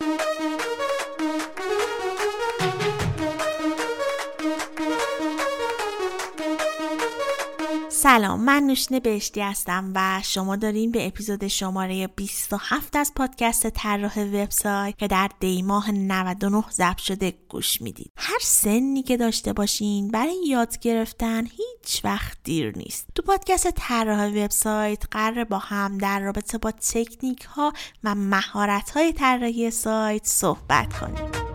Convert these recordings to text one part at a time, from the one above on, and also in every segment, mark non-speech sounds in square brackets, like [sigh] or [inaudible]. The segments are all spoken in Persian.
you. سلام من نوشین بهشتی هستم و شما دارین به اپیزود شماره 27 از پادکست طراح وبسایت که در دی ماه 99 ضبط شده گوش می‌دید. هر سنی که داشته باشین برای یاد گرفتن هیچ وقت دیر نیست. تو پادکست طراح وبسایت قرار با هم در رابطه با تکنیک ها و مهارت های طراحی سایت صحبت کنیم.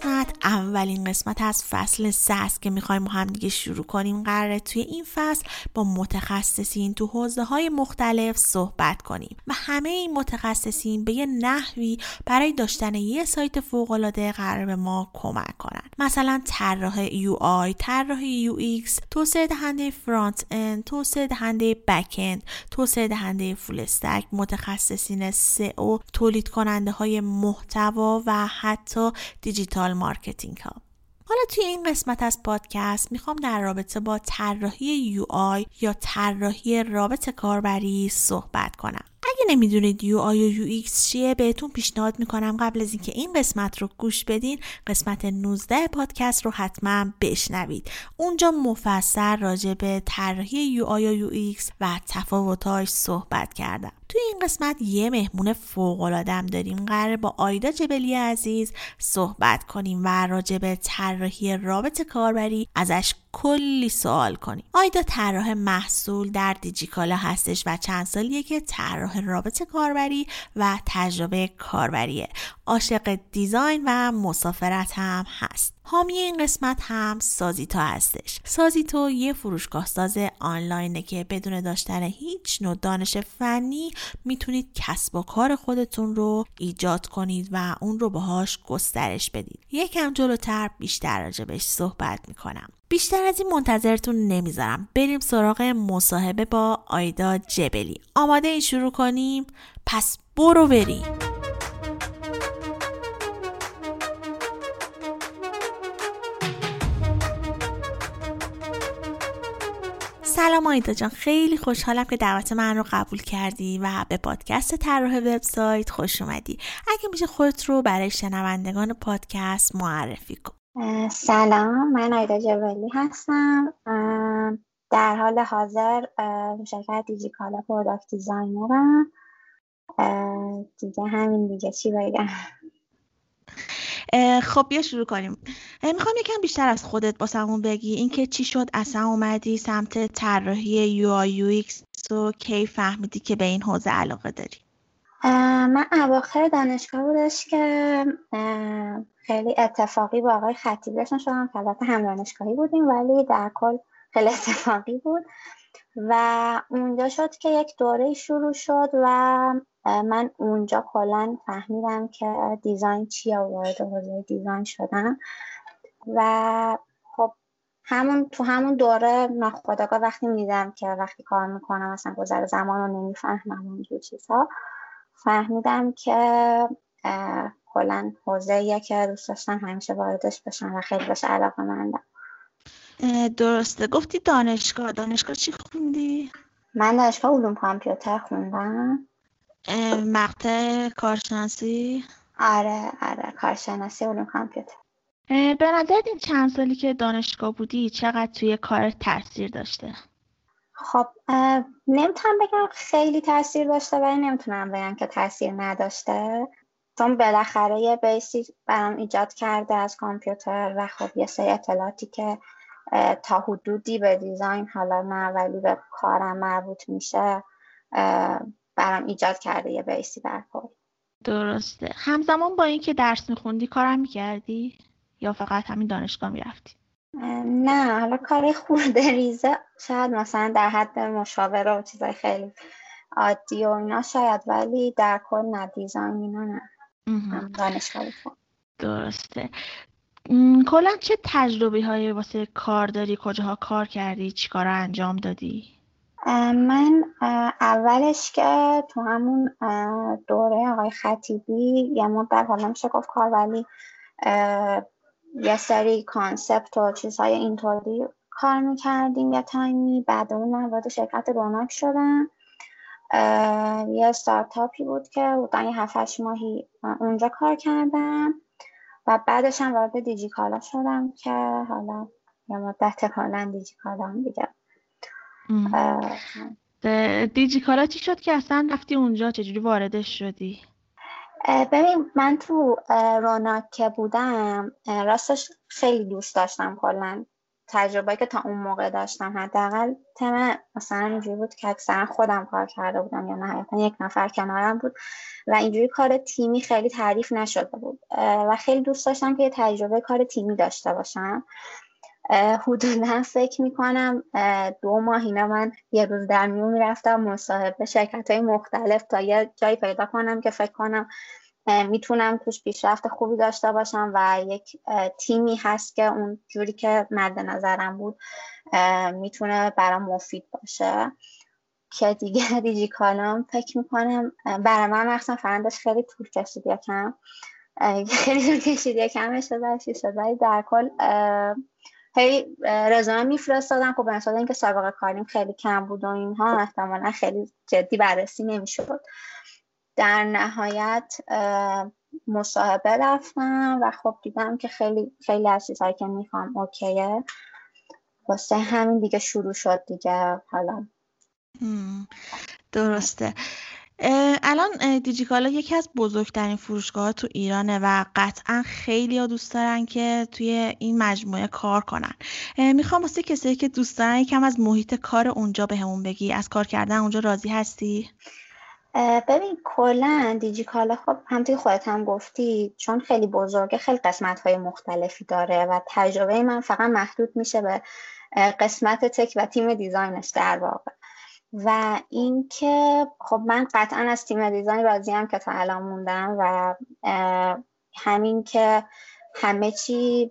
Christmas. قسمت اولین قسمت از فصل سه است که می‌خوایم با هم دیگه شروع کنیم قراره توی این فصل با متخصصین تو حوزه های مختلف صحبت کنیم و همه این متخصصین به یه نحوی برای داشتن یه سایت فوق العاده قرار به ما کمک کنن. مثلا طراح آی طراح UX توسعه دهنده front-end توسعه دهنده back-end توسعه دهنده full-stack متخصصین SEO تولید کننده های محتوا و حتی digital marketing. ها. حالا توی این قسمت از پادکست می‌خوام در رابطه با طراحی UI یا طراحی رابط کاربری صحبت کنم. اگه نمی‌دونید UI و UX چیه بهتون پیشنهاد می‌کنم قبل از اینکه این قسمت رو گوش بدین قسمت 19 پادکست رو حتما بشنوید. اونجا مفصل راجع به طراحی UI و UX و تفاوتاش صحبت کردم. توی این قسمت یه مهمون فوق العاده داریم. قرار با آیدا جبلی عزیز صحبت کنیم و راجع به طراحی رابط کاربری ازش کلی سوال کنیم آیدا طراح محصول در دیجیکالا هستش و چند سالیه که طراح رابط کاربری و تجربه کاربریه. عاشق دیزاین و مسافرت هم هست. حامی این قسمت هم سازیتا هستش. سازیتو یه فروشگاه ساز آنلاینه که بدون داشتن هیچ نوع دانش فنی می‌تونید کسب و کار خودتون رو ایجاد کنید و اون رو باهاش گسترش بدید. یکم جلوتر بیشتر راجبش صحبت می‌کنم. بیشتر از این منتظرتون نمی‌ذارم. بریم سراغ مصاحبه با آیدا جبلی. آماده این شروع کنیم؟ پس برو بریم. سلام آیدا جان. خیلی خوشحالم که دعوت من رو قبول کردی و به پادکست طراح وبسایت خوش اومدی. اگه میشه خودت رو برای شنوندگان پادکست معرفی کن. سلام من آیدا جوالی هستم. در حال حاضر شرکت دیجیکالا product designer م. دیگه همین دیگه چی بگم؟ خب بیا شروع کنیم. می‌خوام یکم بیشتر از خودت باسمون بگی. اینکه چی شد اصلا اومدی سمت طراحی UI UX و کی فهمیدی که به این حوزه علاقه داری؟ من اواخر دانشگاه بودش که خیلی اتفاقی با آقای خطیب شدم که هم دانشگاهی بودیم ولی در کل خیلی اتفاقی بود. و اونجا شد که یک دوره شروع شد و من اونجا کلا فهمیدم که دیزاین چیه و وارد حوزه دیزاین شدم و خب همون تو همون دوره ناخداگاه وقتی میدم که وقتی کار می‌کنم اصلا گذر زمان رو نمی‌فهمم اونجور چیزها. فهمیدم که کلا حوزه که دوست داشتم همیشه واردش بشم و خیلی بهش علاقه مندم درسته. گفتی دانشگاه. دانشگاه چی خوندی؟ من دانشگاه علوم کامپیوتر خوندم. مقطع کارشناسی؟ آره آره کارشناسی علوم کامپیوتر. به نظرت این چند سالی که دانشگاه بودی چقدر توی کار تاثیر داشته؟ خب نمی‌تونم بگم خیلی تاثیر داشته ولی نمی‌تونم بگم که تاثیر نداشته. چون بالاخره یه بیسی برام ایجاد کرده از کامپیوتر و خب یه سری اطلاعاتی که تا حدودی به دیزاین حالا نه ولی به کارم مربوط میشه برام ایجاد کرده یه بیسی در کل درسته. همزمان با اینکه درس میخوندی کارم می‌کردی؟ یا فقط همین دانشگاه می‌رفتی؟ نه حالا کار خورده ریزه شاید مثلا در حد مشاوره و چیزای خیلی عادی و اینا شاید ولی در کل نه دیزاین اینا نه. دانشگاه درسته. کلا چه تجربه های واسه کار داری؟ کجاها کار کردی؟ چی کار انجام دادی؟ من اولش که تو همون دوره آقای خطیبی یه مدت حالا میشه گفت کار ولی یه سری concept و چیزهای اینطوری کار می‌کردیم یه تایمی. بعد اون من وارد شرکت روناک شدم یه ستارتاپی بود که بودن یه هفتش ماهی اونجا کار کردم و بعدش هم وارد دیجیکالا شدم که حالا یه مدت کالا دیجیکالا هم دیگه. دیجیکالا چی شد که اصلا رفتی اونجا؟ چجوری واردش شدی؟ ببین من تو روناک که بودم راستش خیلی دوست داشتم کلا. تجربه که تا اون موقع داشتم حداقل تم مثلا اینجوری بود که اکثرا خودم کار کرده بودم یا نهایتا یک نفر کنارم بود و اینجوری کار تیمی خیلی تعریف نشده بود. و خیلی دوست داشتم که یه تجربه کار تیمی داشته باشم. حدودا فکر می‌کنم دو ماه اینا من یه روز در میون می‌رفتم مصاحبه شرکت های مختلف تا یه جایی پیدا کنم که فکر کنم می‌تونم توش پیشرفت خوبی داشته باشم و یک تیمی هست که اون جوری که مد نظرم بود می‌تونه برام مفید باشه. که دیگه [laughs] دیجی کالام فکر می‌کنم برای من مخصوصا فرندش خیلی طول کشید یکم. [laughs] خیلی طول کشید یکم شده شده در کل هی رزومه میفرستادم خب به اینکه سابقه کاریم خیلی کم بود و اینها احتمالا خیلی جدی بررسی نمی‌شد. در نهایت مصاحبه رفتم و خب دیدم که خیلی خیلی از چیزهایی که می‌خوام اوکیه. واسه همین دیگه شروع شد دیگه. حالا. درسته. الان دیجیکالا یکی از بزرگترین فروشگاه تو ایرانه و قطعا خیلی ها دوست دارن که توی این مجموعه کار کنن. می‌خوام واسه کسایی که دوست دارن یکم از محیط کار اونجا به بگی. از کار کردن اونجا راضی هستی؟ ببین کلا دیجیکالا خب همطوری خودت هم گفتی چون خیلی بزرگه خیلی قسمت های مختلفی داره و تجربه من فقط محدود میشه به قسمت tech و تیم design ش در واقع. و اینکه خب من قطعا از تیم design هم که تا الان موندم و همین که همه چی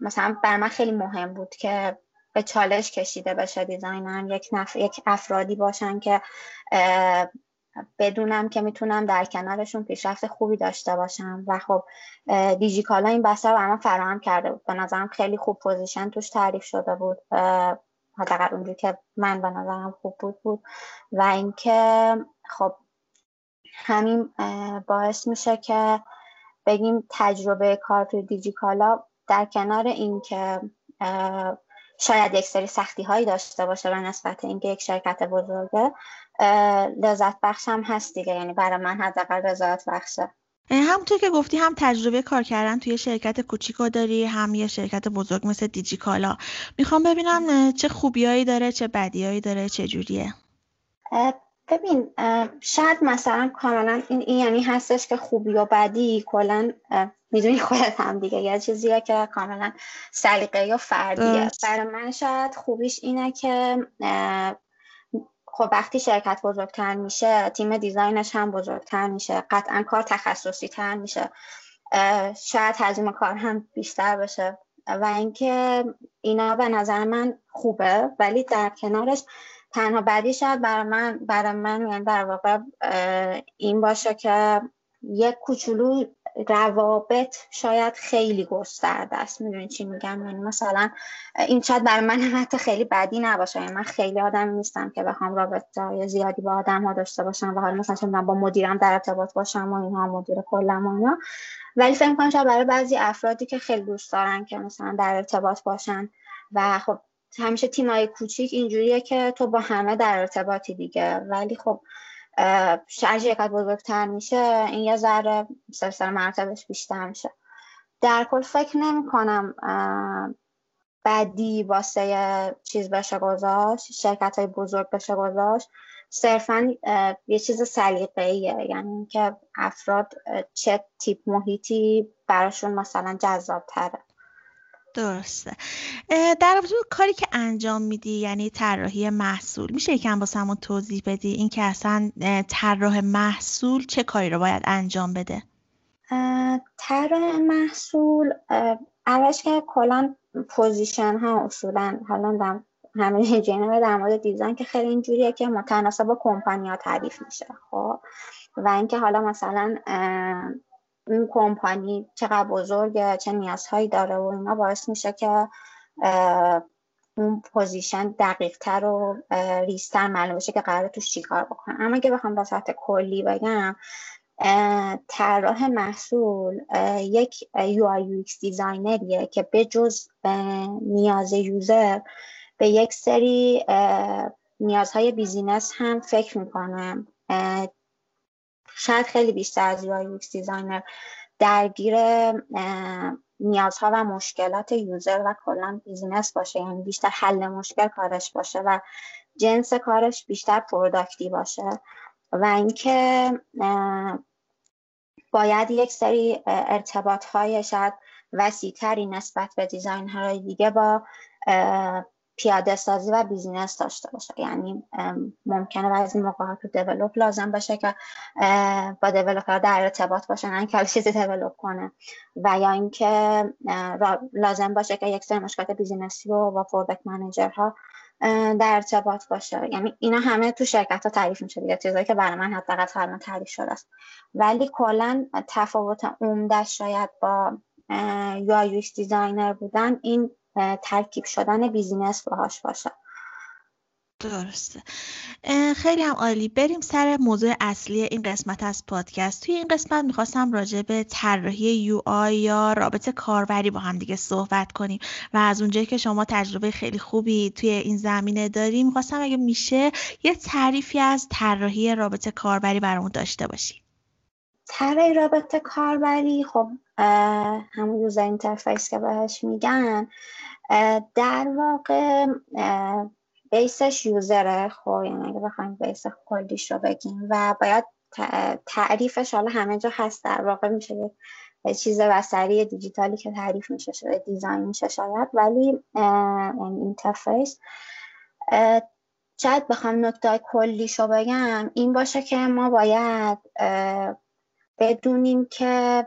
مثلا بر من خیلی مهم بود که به چالش کشیده بشه designer یک نف... یک افرادی باشن که بدونم که می‌تونم در کنارشون پیشرفت خوبی داشته باشم. و خب دیجیکالا این بسته رو فراهم کرده بود. به نظرم خیلی خوب پوزیشن توش تعریف شده بود. حداقل اونجوری که من به نظرم خوب بود بود. و اینکه خب همین باعث میشه که بگیم تجربه کار توی دیجیکالا در کنار اینکه شاید یک سری سختی هایی داشته باشه به نسبت اینکه یک شرکت بزرگه لذت بخش هم هست دیگه یعنی برای من حداقل رضایت بخشه همونطور که گفتی هم تجربه کار کردن توی شرکت کوچیکو داری هم یه شرکت بزرگ مثل دیجیکالا. می‌خوام ببینم چه خوبیایی داره چه بدیایی داره چه جوریه؟ ببین شاید مثلا کاملا این, این یعنی هستش که خوبی و بدی کلا می‌دونی خودت هم دیگه. یه چیزیه که کاملا سلیقه یا فردیه. برای من شاید خوبیش اینه که خب وقتی شرکت بزرگتر میشه تیم دیزاینش هم بزرگتر میشه قطعا کار تخصصی تر میشه شاید حجم کار هم بیشتر بشه و اینکه اینا به نظر من خوبه ولی در کنارش تنها بعدی شاید برای من برای من یعنی در واقع این باشه که یک کوچولو روابط شاید خیلی گسترده است. می‌دونی چی میگم؟ یعنی مثلا این شاید برای من حتی خیلی بدی نباشه. یعنی من خیلی آدم نیستم که بخوام رابطه زیادی با آدم ها داشته باشم و حالا مثلا با مدیرم در ارتباط باشم و اینها مدیر کلم و اینا. ولی فکر کنم شاید برای بعضی افرادی که خیلی دوست دارن که مثلا در ارتباط باشن و خب همیشه تیمای کوچیک اینجوریه که تو با همه در ارتباطی دیگه. ولی خب هر شرکت بزرگتر میشه این یه ذره سلسله مرتبش بیشتر میشه. در کل فکر نمی کنم بدی واسه چیز بشه گذاشت شرکت های بزرگ بشه گذاشت. صرفا یه چیز سلیقه‌ایه. یعنی که افراد چه تیپ محیطی براشون مثلا جذاب تره درسته. در رابطه کاری که انجام میدی یعنی طراحی محصول میشه یکم همون توضیح بدی این که اصلا طراح محصول چه کاری رو باید انجام بده؟ طراح محصول اولش که کلا position ها اصولا حالا همه جنبه در مورد design که خیلی اینجوریه که متناسب با کمپانی ها تعریف میشه خب؟ و اینکه حالا مثلا اون کمپانی چقدر بزرگه چه نیازهایی داره و اینا باعث میشه که اون position دقیق تر و ریستر معلوم بشه که قرار توش چیکار بکنه. اما اگه بخوام به سطح کلی بگم طراح محصول یک UI UX designer یه که به جز نیاز user به یک سری نیازهای business هم فکر می‌کنه شاید خیلی بیشتر از UX designer درگیر نیازها و مشکلات user و کلا business باشه. یعنی بیشتر حل مشکل کارش باشه و جنس کارش بیشتر product ی باشه. و اینکه باید یک سری ارتباط های شاید وسیعتری نسبت به designer های دیگه با پیاده سازی و business داشته باشه. یعنی ممکنه بعضی موقعات تو develop لازم باشه که با developer در ارتباط باشه نه اینکه چیزی develop کنه. و یا اینکه لازم باشه که یک سری مشکلات business ی رو با product manager ها در ارتباط باشه. یعنی اینا همه تو شرکت ها تعریف میشه دیگه. چیزایی که برای من حداقل حالا تعریف شده است. ولی کلا تفاوت عمده شاید با UI designer بودن این ترکیب شدن business باهاش باشه. درسته. خیلی هم عالی. بریم سر موضوع اصلی این قسمت از پادکست. توی این قسمت می‌خواستم راجع به طراحی UI یا رابط کاربری با هم دیگه صحبت کنیم و از اونجایی که شما تجربه خیلی خوبی توی این زمینه داریم می‌خواستم اگه میشه یه تعریفی از طراحی رابط کاربری برامون داشته باشی. طراحی رابط کاربری خب همون یوزر اینترفیس که بهش میگن. در واقع بیسش یوزره. خب یعنی اگه بخوایم بیس کلیش رو بگیم و باید تعریفش حالا همه جا هست. در واقع میشه چیز وسری دیجیتالی که تعریف میشه شده دیزاین میشه شاید. ولی interface شاید بخوام نکته کلیش رو بگم. این باشه که ما باید بدونیم که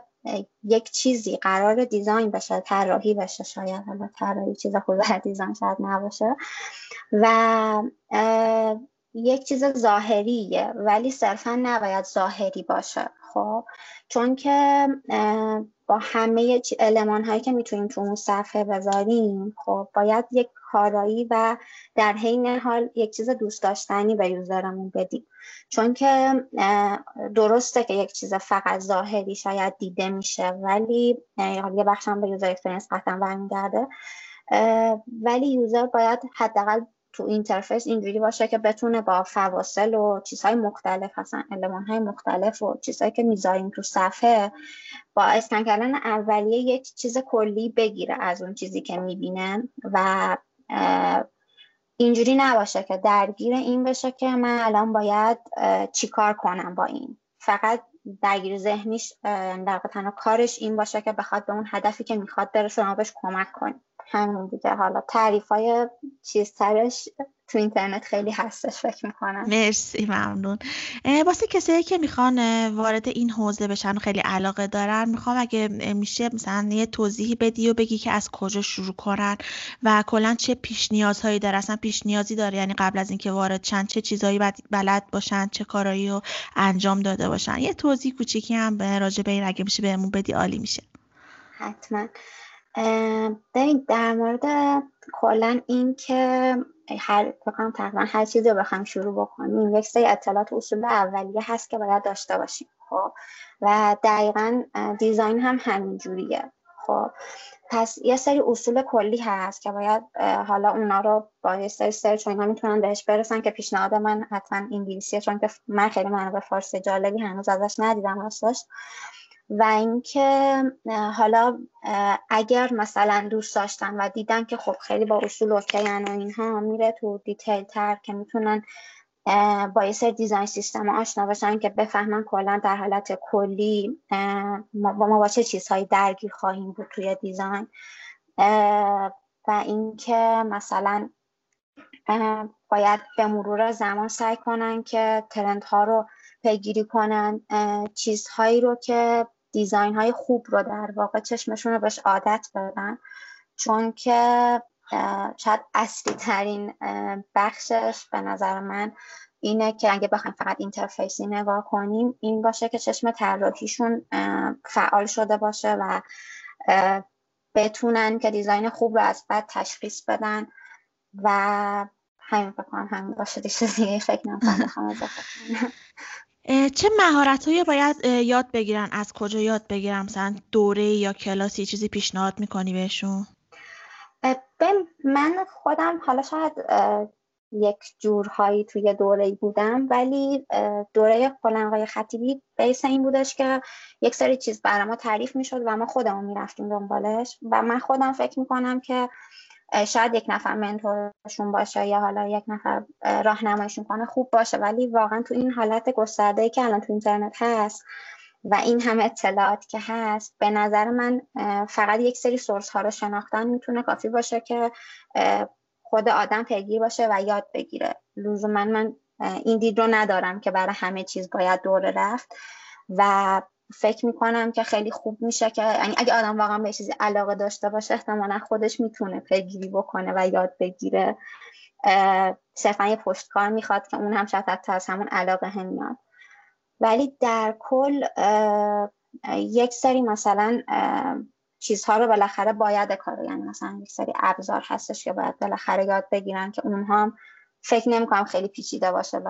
یک چیزی قرار design بشه طراحی بشه شاید حالا طراحی چیز خوب design شاید نباشه. و یک چیز ظاهریه ولی صرفا نباید ظاهری باشه. خب؟ چون که با همه المان هایی که می‌تونیم تو اون صفحه بذاریم خب باید یک کارایی و در عین حال یک چیز دوست داشتنی به user مون بدیم. چون که درسته که یک چیز فقط ظاهری شاید دیده میشه ولی یه بخشم به user experience قطعا برمیگرده. ولی user باید حداقل تو interface اینجوری باشه که بتونه با فواصل و چیزهای مختلف هستن المان های مختلف و چیزهایی که می‌ذاریم تو صفحه با اسکن کردن اولیه یک چیز کلی بگیره از اون چیزی که می‌بینه و اینجوری نباشه که درگیر این بشه که من الان باید چیکار کنم با این. فقط درگیر ذهنیش در تنها کارش این باشه که بخواد به اون هدفی که می‌خواد برسه ما بهش کمک کنیم همین دیگه. حالا تعریف های چیز ترش تو اینترنت خیلی هستش فکر می‌کنم. مرسی ممنون. واسه کسایی که می‌خوان وارد این حوزه بشن و خیلی علاقه دارن می‌خوام اگه میشه مثلا یه توضیحی بدی و بگی که از کجا شروع کنن و کلا چه پیش نیازهایی داره اصلا پیش نیازی داره یعنی قبل از اینکه وارد چند چه چیزهایی بلد باشن چه کارایی رو انجام داده باشن. یه توضیح کوچیکی هم راجع به این اگه میشه بهمون بدی عالی میشه. حتما. ببین در مورد کلا این که هر تقریبا هر چیزی رو بخوایم شروع بکنیم. یک سری اطلاعات اصول اولیه هست که باید داشته باشیم. خب. و دقیقا دیزاین هم همین جوریه. خب. پس یه سری اصول کلی هست که باید حالا اونا رو با یه سری سرچ اینا می‌تونن بهش برسن که پیشنهاد من حتما انگلیسیه چون که من خیلی به فارسی جالبی هنوز ازش ندیدم راستش. و اینکه حالا اگر مثلا دوست داشتن و دیدن که خب خیلی با اصول okay ان و اینها میره تو detail تر که می‌تونن با یه سری design system آشنا باشن که بفهمن کلا در حالت کلی ما با چه چیزهایی درگیر خواهیم بود توی design. و اینکه مثلا باید به مرور زمان سعی کنن که trend ها رو پیگیری کنن چیزهایی رو که دیزاین های خوب رو در واقع چشمشون رو بهش عادت بدن چون که شاید اصلی ترین بخشش به نظر من اینه که اگه بخوایم فقط اینترفیسی نگاه کنیم این باشه که چشم طراحیشون فعال شده باشه و بتونن که دیزاین خوب رو از بعد تشخیص بدن و همین بکنم همین باشه دیگه. [laughs] فکر نمی‌کنم چه مهارتهایی باید یاد بگیرن؟ از کجا یاد بگیرم؟ مثلا دوره یا کلاسی چیزی پیشنهاد می‌کنی بهشون؟ من خودم حالا شاید یک جورهایی توی دوره بودم ولی دوره قلنقای خطیبی بیس این بودش که یک سری چیز برای ما تعریف می‌شد و ما خودمون می‌رفتیم دنبالش و من خودم فکر می‌کنم که شاید یک نفر منتورشون باشه یا حالا یک نفر راهنماییشون کنه خوب باشه ولی واقعا تو این حالت گسترده که الان تو اینترنت هست و این همه اطلاعات که هست به نظر من فقط یک سری سورس ها رو شناختن می‌تونه کافی باشه که خود آدم پیگیر باشه و یاد بگیره. لزوما من این دید رو ندارم که برای همه چیز باید دوره رفت و فکر می‌کنم که خیلی خوب میشه که یعنی اگه آدم واقعا به چیزی علاقه داشته باشه احتمالا خودش می‌تونه پیگیری بکنه و یاد بگیره. صرفا یه پشتکار می‌خواد که اون هم شاید از همون علاقه هم میاد. ولی در کل یک سری مثلا چیزها رو بالاخره باید کار یعنی مثلا یک سری ابزار هستش که باید بالاخره یاد بگیرن که اونها هم فکر نمی‌کنم خیلی پیچیده باشه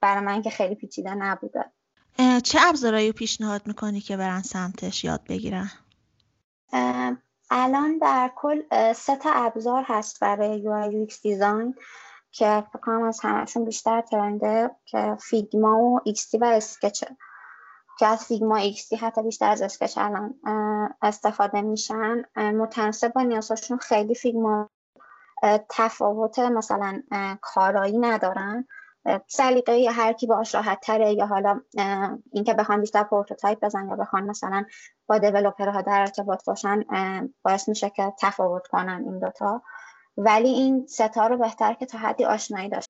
برای من که خیلی پیچیده نبوده. چه ابزارهایی پیشنهاد می‌کنی که برن سمتش یاد بگیرن؟ الان در کل سه تا ابزار هست برای UI UX design که فکر کنم از همشون بیشتر trend ه که فیگما و XD و Sketch ه که از فیگما XD حتی بیشتر از Sketch الان استفاده میشن. متناسب با نیازشون خیلی فیگما تفاوت مثلا کارایی ندارن. سلیقه هر کی باش راحت تره یا حالا اینکه بخوان بیشتر prototype بزن یا بخوان مثلا با دیولپرها در ارتباط باشن باعث میشه که تفاوت کنن این دوتا. ولی این ستا رو بهتر که تا حدی آشنایی داشت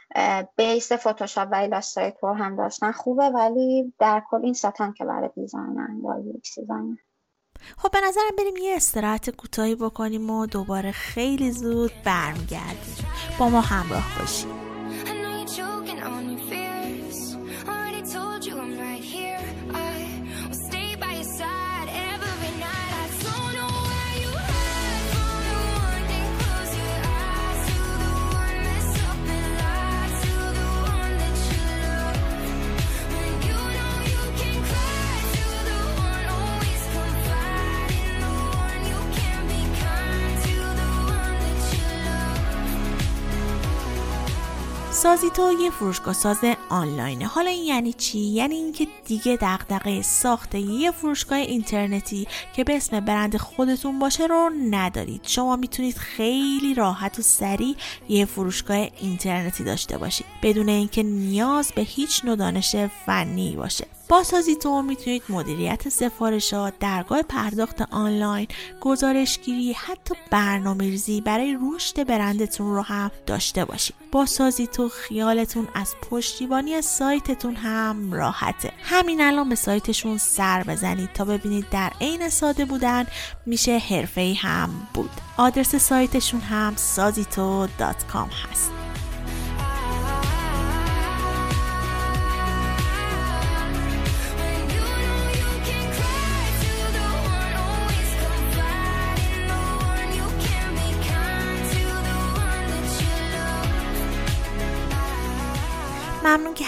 بیس فتوشاپ و ایلاستریتور هم داشتن. خوبه ولی در کل این ساتن که برای دیزاینن یا یوکس دیزاینن خب به نظرم بریم یه استراحت کوتاهی بکنیم و دوباره خیلی زود برمیگردیم. با ما همراه باشیم سازی تو یه فروشگاه ساز آنلاینه. حالا این یعنی چی؟ یعنی اینکه دیگه دغدغه ساخت یه فروشگاه اینترنتی که به اسم برند خودتون باشه رو ندارید. شما می‌تونید خیلی راحت و سریع یه فروشگاه اینترنتی داشته باشید. بدون اینکه نیاز به هیچ نوع دانش فنی باشه. با تو می‌تونید مدیریت سفارشات، درگاه پرداخت آنلاین، گزارشگیری، حتی برنامه ریزی برای رشد برندتون رو هم داشته باشید. با تو خیالتون از پشتیبانی سایتتون هم راحته. همین الان به سایتشون سر بزنید تا ببینید در عین ساده بودن میشه حرفه‌ای هم بود. آدرس سایتشون هم سازیتو.com هست.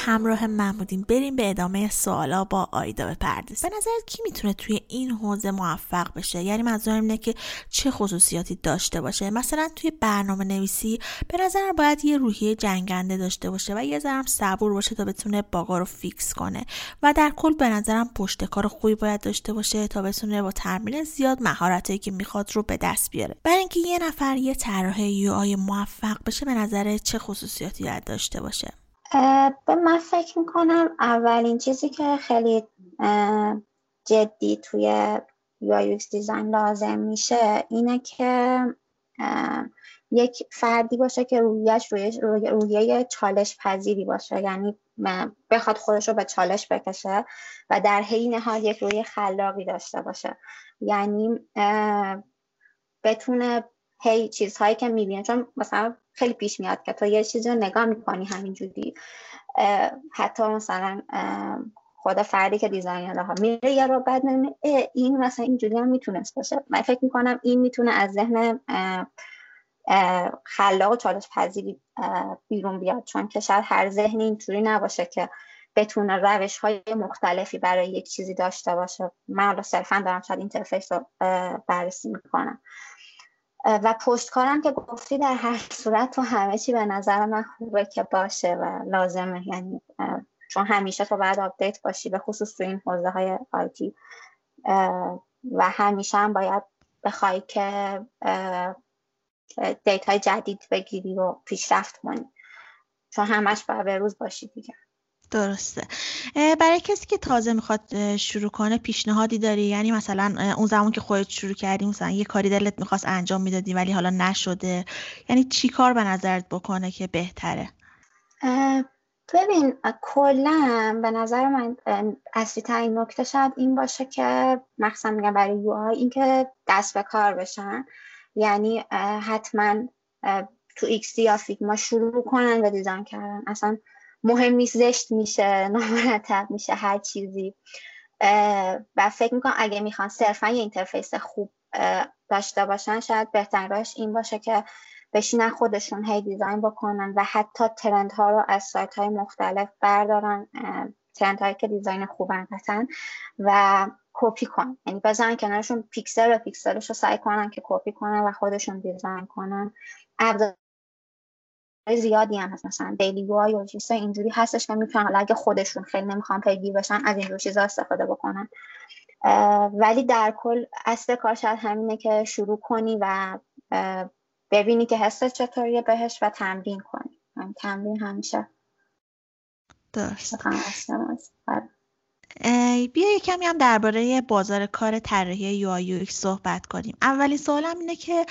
همراه من بودیم بریم به ادامه سوالا با آیدا بپردازیم. به نظرت کی می‌تونه توی این حوزه موفق بشه؟ یعنی منظورم اینه که چه خصوصیاتی داشته باشه؟ مثلا توی برنامه نویسی به نظر باید یه روحیه جنگنده داشته باشه و یه ذرم صبور باشه تا بتونه باگا رو فیکس کنه و در کل به نظرم پشت کار خوبی باید داشته باشه تا بتونه با تمرین زیاد مهارتایی که می‌خواد رو به دست بیاره. برای اینکه یه نفر یه طراح یو موفق بشه به نظر چه خصوصیاتی باید داشته باشه؟ به من فکر می‌کنم اولین چیزی که خیلی جدی توی یو دیزاین لازم میشه اینه که یک فردی باشه که رویش روی رویه چالش پذیری باشه. یعنی بخواد خودش رو به چالش بکشه و در حین حال یک روی خلاقی داشته باشه. یعنی بتونه هی چیزهایی که می‌بینه. چون مثلا خیلی پیش میاد که تو یه چیزی رو نگاه می‌کنی همینجوری. حتی مثلا خود فردی که دیزاینر ها میره یا رو بعد این مثلا اینجوری هم می‌تونست باشه. من فکر می‌کنم این می‌تونه از ذهن خلاق و چالش پذیری بیرون بیاد. چون که شاید هر ذهنی اینجوری نباشه که بتونه روش های مختلفی برای یک چیزی داشته باشه. من حالا صرفا دارم شاید اینترفیس رو بررسی می‌کنم. و پشت کارم که گفتی در هر صورت تو همه چی به نظر من خوبه که باشه و لازمه. یعنی چون همیشه تو باید update باشی به خصوص تو این حوزه های IT و همیشه هم باید بخوای که data های جدید بگیری و پیشرفت کنی. چون همش باید به روز باشی دیگه. درسته. برای کسی که تازه می‌خواد شروع کنه پیشنهادی داری؟ یعنی مثلا اون زمان که خودت شروع کردی مثلا یه کاری دلت می‌خواست انجام می‌دادی ولی حالا نشده. یعنی چی کار به نظرت بکنه که بهتره؟ ببین کلا به نظر من اصلی ترین نکته شاید این باشه که مخصوصا میگم برای UI این که دست به کار بشن. یعنی حتما تو XD یا فیگما شروع کنن به design کردن. اصلا مهم نیست زشت میشه نامرتب میشه هر چیزی. و فکر می‌کنم اگه می‌خوان صرفا یه interface خوب داشته باشن شاید بهترین راهش این باشه که بشینن خودشون هی design بکنن و حتی trend ها رو از سایت های مختلف بردارن trend هایی که design خوبن قطعا و کپی کنن. یعنی بزنن کنارشون پیکسل به پیکسلش رو سعی کنن که کپی کنن و خودشون design کنن. زیادی هم هست. مثلا Daily UI یا چیزای اینجوری هستش که می‌تونن حالا اگه خودشون خیلی نمی‌خوان پیگیر بشن از اینجور چیزا استفاده بکنن. ولی در کل اصل کار شاید همینه که شروع کنی و ببینی که حست چطوریه بهش و تمرین کنی. تمرین همیشه درست. بیا یه کمی هم درباره بازار کار طراحی UI صحبت کنیم. اولین سوالم اینه که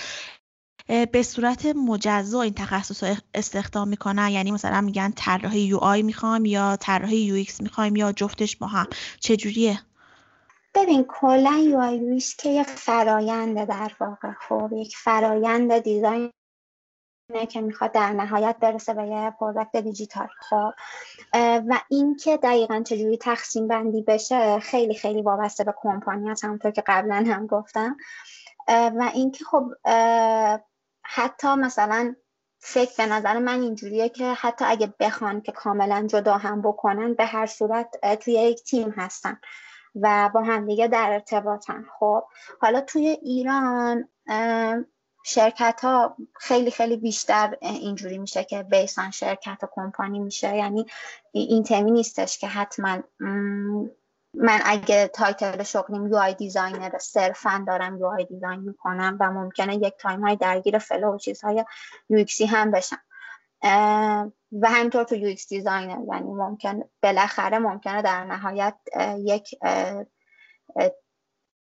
به صورت مجزا این تخصص رو استخدام می‌کنن. یعنی مثلا میگن طراح UI می‌خوام یا طراح UX می‌خوایم یا جفتش با هم. چجوریه؟ ببین کلا UI که یک فراینده در واقع. خب یک فرایند design که می‌خواد در نهایت برسه به یه product دیجیتال. خب و اینکه دقیقا چجوری تقسیم بندی بشه خیلی خیلی وابسته به کمپانی هست. همونطور که قبلا هم گفتم. و اینکه خب حتی مثلا فکر به نظر من اینجوریه که حتی اگه بخوان که کاملا جدا هم بکنن به هر صورت توی یک تیم هستن و با همدیگه در ارتباطن. خب حالا توی ایران شرکت ها خیلی خیلی بیشتر اینجوری میشه که based on شرکت و کمپانی میشه. یعنی این حتمی نیستش که حتما من اگه title شغلیم UI designer صرفا دارم UI design می‌کنم و ممکنه یک time های درگیر flow و چیزهای UX هم بشم. و همینطور تو UX designer یعنی ممکن بالاخره ممکنه در نهایت یک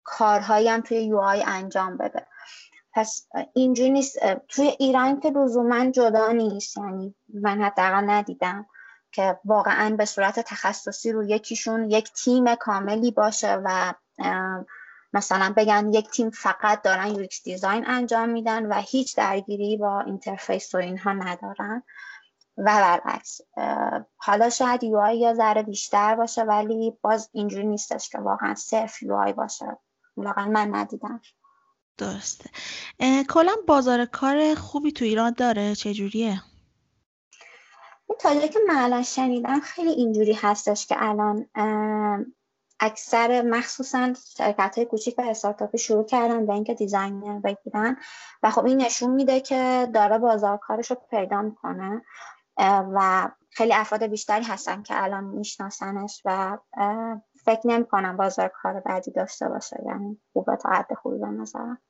کارهایی هم توی UI انجام بده. پس اینجوری نیست. توی ایران که لزوما جدا نیست یعنی من حداقل ندیدم. که واقعا به صورت تخصصی رو یکیشون یک تیم کاملی باشه و مثلا بگن یک تیم فقط دارن UX design انجام میدن و هیچ درگیری با interface و اینها ندارن. و برعکس حالا شاید UI یه ذره بیشتر باشه ولی باز اینجوری نیستش که واقعا صرف UI باشه. واقعا من ندیدم. درسته. کلا بازار کار خوبی تو ایران داره؟ چجوریه؟ تا که من الان شنیدم خیلی اینجوری هستش که الان اکثر مخصوصا شرکت های کوچیک و استارتاپی شروع کردن به اینکه designer بگیرن و خب این نشون میده که داره بازار کارش رو پیدا می‌کنه و خیلی افراد بیشتری هستن که الان میشناسنش و فکر نمی کنم بازار کار بعدی داشته باشه یعنی خوبه تا حد خوبی به نظرم.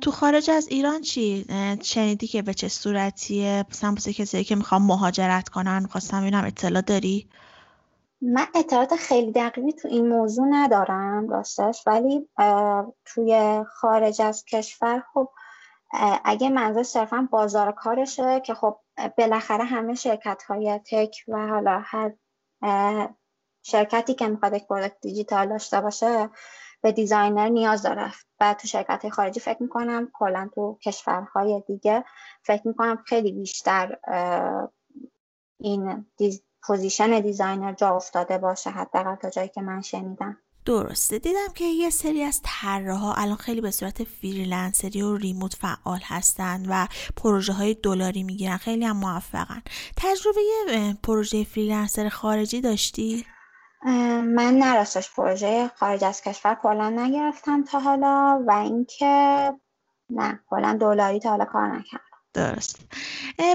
تو خارج از ایران چی؟ شنیدی که به چه صورتیه؟ مثلا کسی که می‌خوام مهاجرت کنن خواستم ببینم اطلاع داری؟ من اطلاعات خیلی دقیقی تو این موضوع ندارم راستش ولی توی خارج از کشور خب اگه منظور صرفا بازار کارشه که خب بالاخره همه شرکت های tech و حالا هر شرکتی که می‌خواد یک product دیجیتال داشته باشه به designer نیاز داره. و تو شرکت خارجی فکر می‌کنم کلا تو کشورهای دیگه فکر می‌کنم خیلی بیشتر این des... position designer جا افتاده باشه حداقل تا جایی که من شنیدم. درسته. دیدم که یه سری از طراحا الان خیلی به صورت freelancer ی و remote فعال هستن و پروژه های دلاری می‌گیرن. خیلی هم موفقن. تجربه پروژه freelancer خارجی داشتی؟ من نه راستش پروژه خارج از کشور کلا نگرفتم تا حالا و اینکه نه کلا دلاری تا حالا کار نکردم. درست.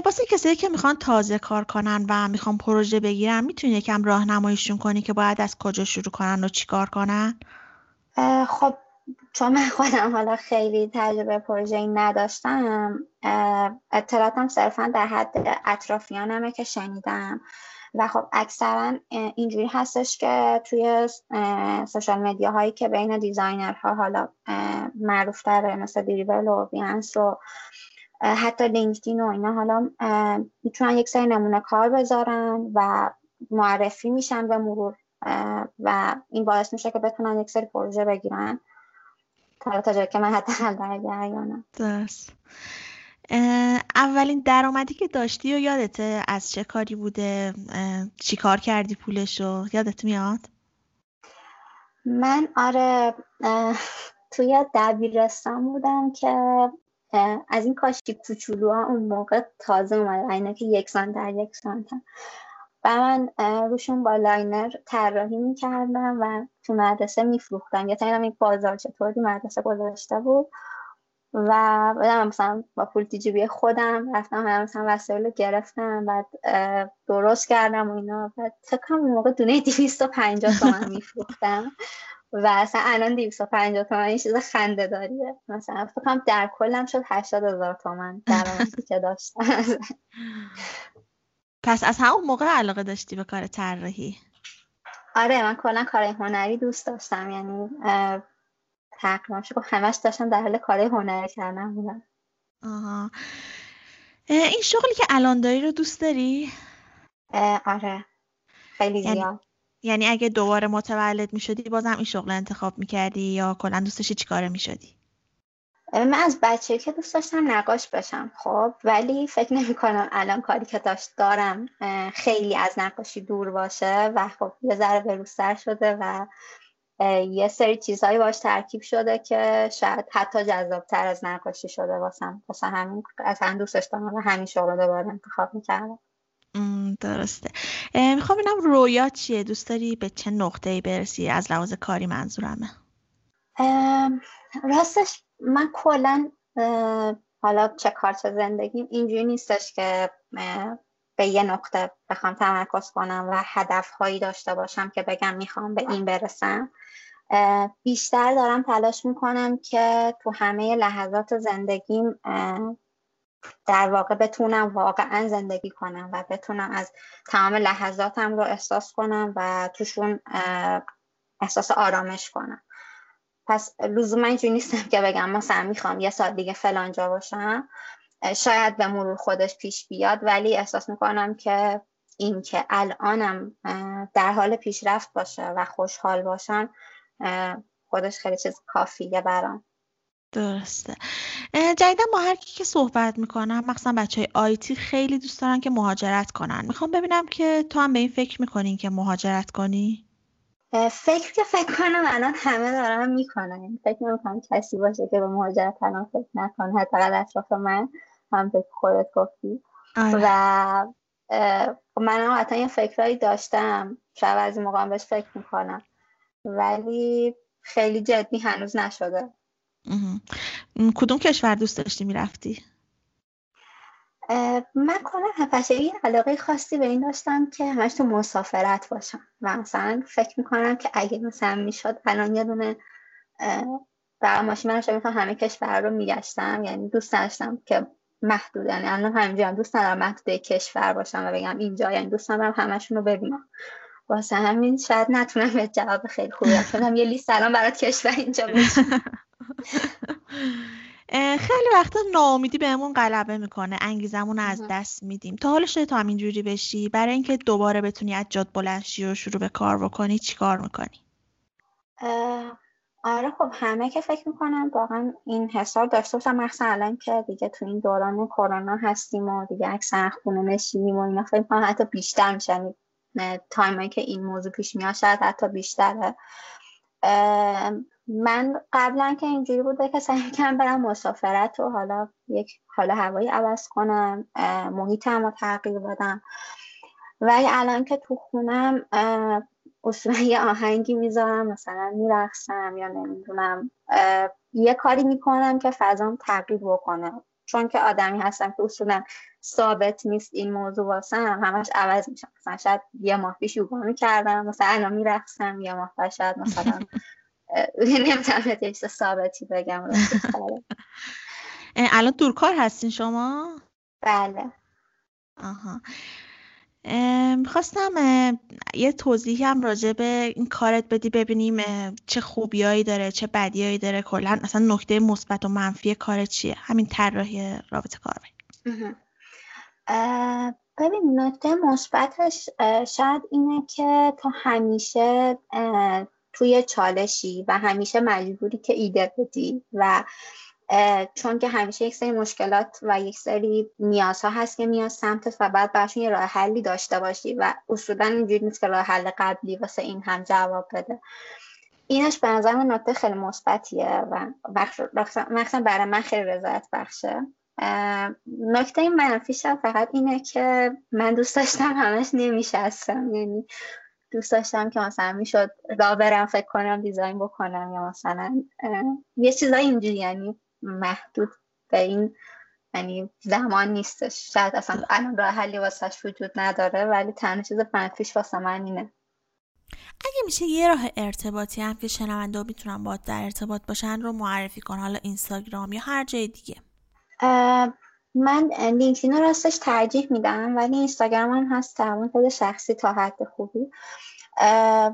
واسه کسایی که می‌خوان تازه کار کنن و می‌خوان پروژه بگیرن می‌تونی یکم راهنماییشون کنی که باید از کجا شروع کنن و چیکار کنن؟ خب چون من خودم حالا خیلی تجربه پروژه این نداشتم اطلاعاتم صرفا در حد اطرافیانمه که شنیدم. و خب اکثرا اینجوری هستش که توی social media هایی که بین designer ها حالا معروف تره مثل Dribbble و Behance و حتی LinkedIn و اینا حالا می‌تونن یک سری نمونه کار بذارن و معرفی میشن به مرور و این باعث میشه که بتونن یک سری پروژه بگیرن. تا تا جایی که من حتی در جریانم درست. اولین درآمدی که داشتی و یادته از چه کاری بوده؟ چی کار کردی پولشو یادت میاد؟ من آره توی دبیرستان بودم که از این کاشی کوچولو ها اون موقع تازه اومده اینا که یک سانت در یک سانت و من روشون با لاینر طراحی می‌کردم و تو مدرسه میفروختم. یا تا این بازار چطوری مدرسه گذاشته بود. و مثلا با پول تیجیبی خودم رفتم هم مثلا وسایل گرفتم بعد درست کردم و اینا. بعد فکر کنم موقع دونه 250 تومن میفروختم و اصلا الان 250 تومن این چیز خنده داریه. مثلا فکر کنم در کلم شد 80 هزار تومن درآمدی که داشتم. پس از همون موقع علاقه داشتی به کار طراحی؟ آره من کلا کار هنری دوست داشتم یعنی تقریبا شد همش داشتم در حال کار هنری کردن بودم. آها. این شغلی که الان داری رو دوست داری؟ آره. خیلی یعنی زیاد. یعنی اگه دوباره متولد می شدی بازم این شغل انتخاب می کردی یا کلا دوست داشتی چیکاره می شدی؟ من از بچه که دوست داشتم نقاش بشم خب. ولی فکر نمی کنم الان کاری که داشت دارم خیلی از نقاشی دور باشه و خب یه ذره بروستر شده و یه سری چیزهایی باش ترکیب شده که شاید حتی جذابتر از نقاشی شده واسم. واسه همین اصلا دوستش دارم و همین شغل دوباره انتخاب می‌کردم. درسته. می‌خوام ببینم رویا چیه؟ دوست داری به چه نقطه برسی از لحاظ کاری منظورمه؟ راستش من کلا حالا چه کار چه زندگیم اینجوری نیستش که به یه نقطه بخوام تمرکز کنم و هدف هایی داشته باشم که بگم می‌خوام به این برسم. بیشتر دارم تلاش می‌کنم که تو همه لحظات زندگیم در واقع بتونم واقعا زندگی کنم و بتونم از تمام لحظاتم رو احساس کنم و توشون احساس آرامش کنم. پس لزوما اینجوری نیستم که بگم مثلا می‌خوام یه سال دیگه فلانجا باشم. شاید به مرور خودش پیش بیاد ولی احساس می‌کنم که این که الانم در حال پیشرفت باشه و خوشحال باشم خودش خیلی چیز کافیه برام. درسته. جدیدا با هر کی که صحبت می‌کنم مخصوصا بچه های آیتی خیلی دوست دارن که مهاجرت کنن. می‌خوام ببینم که تو هم به این فکر می‌کنین که مهاجرت کنی؟ فکر که فکر کنم الان همه دارن می‌کنن. فکر نمی‌کنم کسی باشه که به مهاجرت الان فکر نکنه. حتی اطراف من هم به خودت گفتی. آره. و من حتی یه فکرهایی داشتم. شاید از این موقع بهش فکر می‌کنم. ولی خیلی جدی هنوز نشده. کدوم کشور دوست داشتی می‌رفتی؟ من کنم این علاقه خاصی به این داشتم که همش تو مسافرت باشم و مثلا فکر می‌کنم که اگه مثلا می‌شد الان یه دونه برای ماشین من شاید همه کشور رو میگشتم یعنی دوست داشتم که محدود یعنی الان همینجا دوست ندارم محدود کشور باشم و بگم اینجا یعنی دوست ندارم همشون رو ببینم. واسه همین شاید نتونم به جواب خیلی خوبی کنم یه لیست الان برات کشور اینجا [laughs] خیلی وقتا ناامیدی بهمون غلبه می‌کنه انگیزمون از دست میدیم. تا حالا شده تو همینجوری بشی؟ برای اینکه دوباره بتونی از جاد بلند شی و شروع به کار بکنی چیکار می‌کنی؟ آره خب همه که فکر می‌کنم واقعا این حساب داشته باشم مخصوصا الان که دیگه تو این دوران کرونا هستیم و دیگه اکثر خونه نشینیم و اینا فکر کنم حتی بیشتر میشن تایمایی که این موضوع پیش میاد شاید حتی بیشتره. من قبلا که اینجوری بوده که سعی کنم برم مسافرت و حالا یک حال هوایی عوض کنم محیطم رو تغییر بدم. ولی الان که تو خونم اصولا یه آهنگی می‌ذارم مثلا میرقصم یا نمی‌دونم یه کاری می‌کنم که فضام تغییر بکنه. چون که آدمی هستم که اصولا ثابت نیست این موضوع واسم همش عوض میشم مثلا شاید یه ماه پیش یوگا می‌کردم مثلا الان میرقصم یه ماه شاید مثلا نمی‌تونم یه ثابتی بگم. الان دورکار هستین شما؟ بله. آها. می‌خواستم یه توضیحی هم راجع به این کارت بدی ببینیم چه خوبیایی داره چه بدیایی داره. کلا اصلا نکته مثبت و منفی کارت چیه؟ همین طراحی رابطه کار. ببین نکته مثبتش شاید اینه که تو همیشه توی چالشی و همیشه مجبوری که ایده بدی و چون که همیشه یک سری مشکلات و یک سری نیازها هست که میاد سمتت و بعد براشون یه راه حلی داشته باشی و اصولا اینجوری نیست که راه حل قبلی واسه این هم جواب بده. اینش به نظر من نکته خیلی مثبتیه و مخصوصا برای من خیلی رضایت بخشه. نکته منفیش فقط اینه که من دوست داشتم همش نمیشستم یعنی دوست داشتم که مثلا می‌شد را برم فکر کنم دیزاین بکنم یا مثلا یه چیزای اینجوری یعنی محدود به این یعنی زمان نیستش. شاید اصلا الان راه حلی واسش وجود نداره ولی تنها چیز منفیش واسه من اینه. اگه میشه یه راه ارتباطی هم که شنونده می‌تونن با در ارتباط باشن رو معرفی کن حالا اینستاگرام یا هر جای دیگه. من لینکدین رو راستش ترجیح میدم ولی اینستاگرام هم هست تمام خود شخصی تا حد خوبی.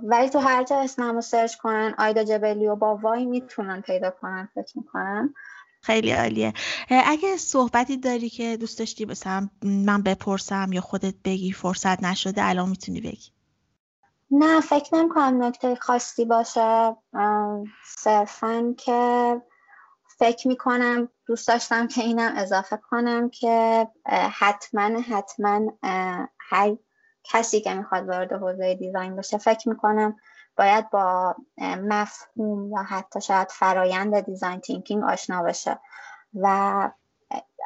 ولی تو هر جا اسمم رو سرچ کنن آیدا جبلی و با وای می‌تونن پیدا کنن فکر می‌کنم. خیلی عالیه. اگه صحبتی داری که دوست داشتی مثلا من بپرسم یا خودت بگی فرصت نشده الان می‌تونی بگی. نه فکر نمی کنم نکته خاصی باشه. صرفا که فکر می کنم دوست داشتم که اینم اضافه کنم که حتما حتما هر کسی که می‌خواد وارد حوزه design بشه فکر می‌کنم باید با مفهوم یا حتی شاید فرایند design thinking آشنا بشه و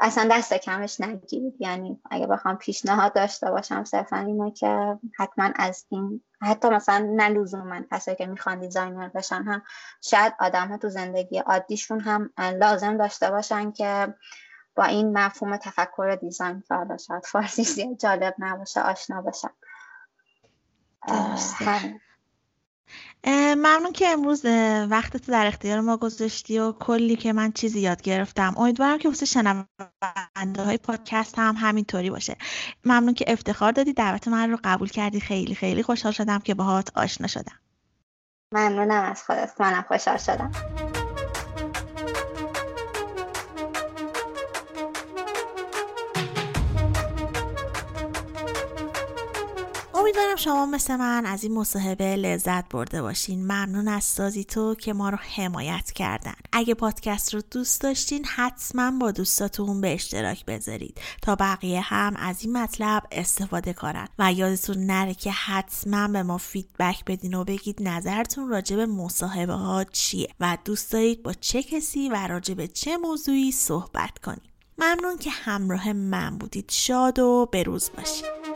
اصلا دست کمش نگیرید. یعنی اگه بخوام پیشنهاد داشته باشم صرفا اینه که حتما از این حتی مثلا نه لزوما کسایی که می‌خوان designer بشن هم شاید آدم ها تو زندگی عادیشون هم لازم داشته باشن که با این مفهوم تفکر دیزاین که شاید فارسی جالب نباشه آشنا باشن ممنون که امروز وقت تو در اختیار ما گذاشتی و کلی که من چیزی یاد گرفتم. امیدوارم که واسه شنونده های پادکست هم همینطوری باشه. ممنون که افتخار دادی. دعوت من رو قبول کردی. خیلی خیلی خوشحال شدم که باهات آشنا شدم. ممنونم از خودت. منم خوشحال شدم. امیدوارم شما مثل من از این مصاحبه لذت برده باشین. ممنون از سازی تو که ما رو حمایت کردن. اگه پادکست رو دوست داشتین حتما با دوستاتون به اشتراک بذارید تا بقیه هم از این مطلب استفاده کنن. و یادتون نره که حتما به ما فیدبک بدین و بگید نظرتون راجع به مصاحبه ها چیه و دوست دارید با چه کسی و راجع به چه موضوعی صحبت کنیم. ممنون که همراه من بودید. شاد و بروز باشید.